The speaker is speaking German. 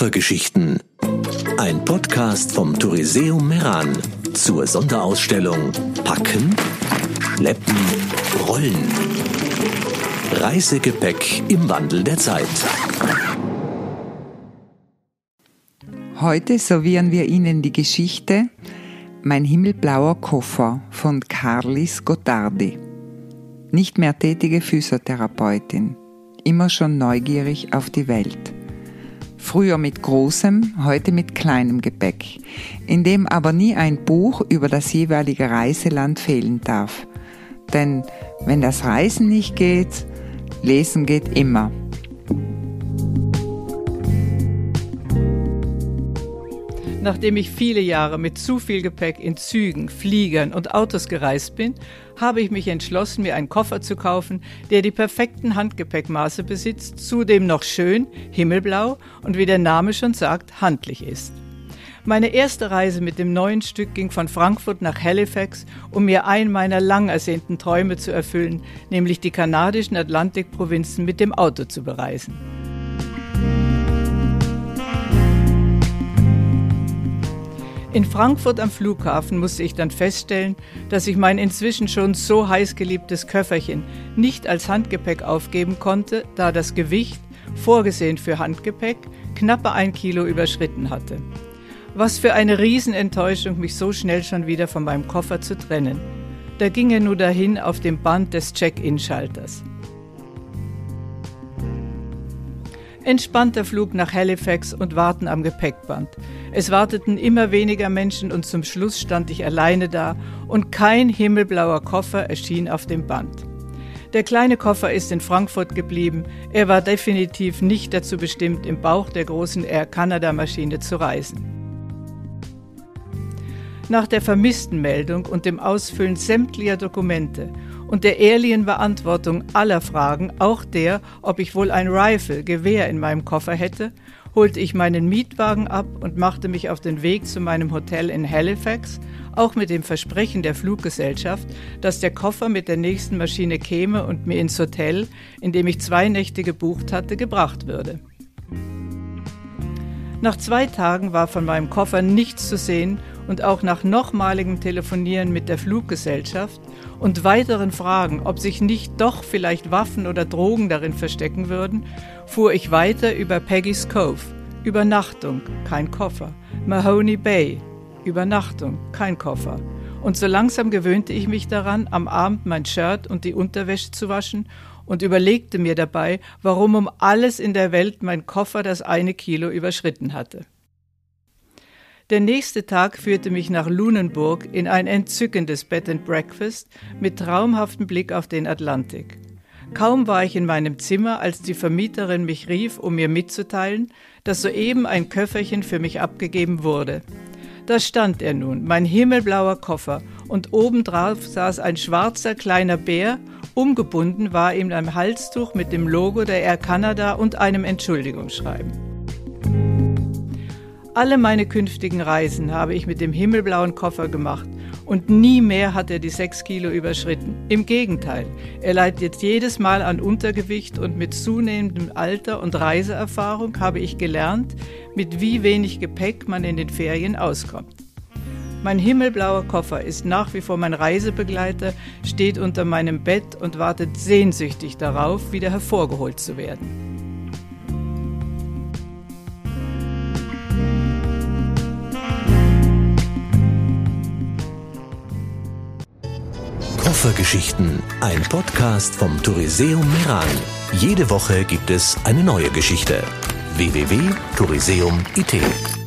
Koffergeschichten. Ein Podcast vom Touriseum Meran zur Sonderausstellung Packen, Schleppen, Rollen. Reisegepäck im Wandel der Zeit. Heute servieren wir Ihnen die Geschichte Mein himmelblauer Koffer von Carlis Gottardi. Nicht mehr tätige Physiotherapeutin, immer schon neugierig auf die Welt. Früher mit großem, heute mit kleinem Gepäck, in dem aber nie ein Buch über das jeweilige Reiseland fehlen darf. Denn wenn das Reisen nicht geht, Lesen geht immer. Nachdem ich viele Jahre mit zu viel Gepäck in Zügen, Fliegern und Autos gereist bin, habe ich mich entschlossen, mir einen Koffer zu kaufen, der die perfekten Handgepäckmaße besitzt, zudem noch schön, himmelblau und wie der Name schon sagt, handlich ist. Meine erste Reise mit dem neuen Stück ging von Frankfurt nach Halifax, um mir einen meiner lang ersehnten Träume zu erfüllen, nämlich die kanadischen Atlantikprovinzen mit dem Auto zu bereisen. In Frankfurt am Flughafen musste ich dann feststellen, dass ich mein inzwischen schon so heiß geliebtes Köfferchen nicht als Handgepäck aufgeben konnte, da das Gewicht, vorgesehen für Handgepäck, knappe ein Kilo überschritten hatte. Was für eine Riesenenttäuschung, mich so schnell schon wieder von meinem Koffer zu trennen. Da ging er nur dahin auf dem Band des Check-in-Schalters. Entspannter Flug nach Halifax und Warten am Gepäckband. Es warteten immer weniger Menschen und zum Schluss stand ich alleine da und kein himmelblauer Koffer erschien auf dem Band. Der kleine Koffer ist in Frankfurt geblieben. Er war definitiv nicht dazu bestimmt, im Bauch der großen Air Canada Maschine zu reisen. Nach der Vermisstenmeldung und dem Ausfüllen sämtlicher Dokumente und der ehrlichen Beantwortung aller Fragen, auch der, ob ich wohl ein Rifle, Gewehr in meinem Koffer hätte, holte ich meinen Mietwagen ab und machte mich auf den Weg zu meinem Hotel in Halifax, auch mit dem Versprechen der Fluggesellschaft, dass der Koffer mit der nächsten Maschine käme und mir ins Hotel, in dem ich zwei Nächte gebucht hatte, gebracht würde. Nach zwei Tagen war von meinem Koffer nichts zu sehen und auch nach nochmaligem Telefonieren mit der Fluggesellschaft und weiteren Fragen, ob sich nicht doch vielleicht Waffen oder Drogen darin verstecken würden, fuhr ich weiter über Peggy's Cove, Übernachtung, kein Koffer, Mahoney Bay, Übernachtung, kein Koffer. Und so langsam gewöhnte ich mich daran, am Abend mein Shirt und die Unterwäsche zu waschen und überlegte mir dabei, warum um alles in der Welt mein Koffer das eine Kilo überschritten hatte. Der nächste Tag führte mich nach Lunenburg in ein entzückendes Bed and Breakfast mit traumhaftem Blick auf den Atlantik. Kaum war ich in meinem Zimmer, als die Vermieterin mich rief, um mir mitzuteilen, dass soeben ein Köfferchen für mich abgegeben wurde. Da stand er nun, mein himmelblauer Koffer, und obendrauf saß ein schwarzer kleiner Bär, umgebunden war ihm ein Halstuch mit dem Logo der Air Canada und einem Entschuldigungsschreiben. Alle meine künftigen Reisen habe ich mit dem himmelblauen Koffer gemacht und nie mehr hat er die sechs Kilo überschritten. Im Gegenteil, er leidet jetzt jedes Mal an Untergewicht und mit zunehmendem Alter und Reiseerfahrung habe ich gelernt, mit wie wenig Gepäck man in den Ferien auskommt. Mein himmelblauer Koffer ist nach wie vor mein Reisebegleiter, steht unter meinem Bett und wartet sehnsüchtig darauf, wieder hervorgeholt zu werden. Koffergeschichten, ein Podcast vom Touriseum Meran. Jede Woche gibt es eine neue Geschichte. www.touriseum.it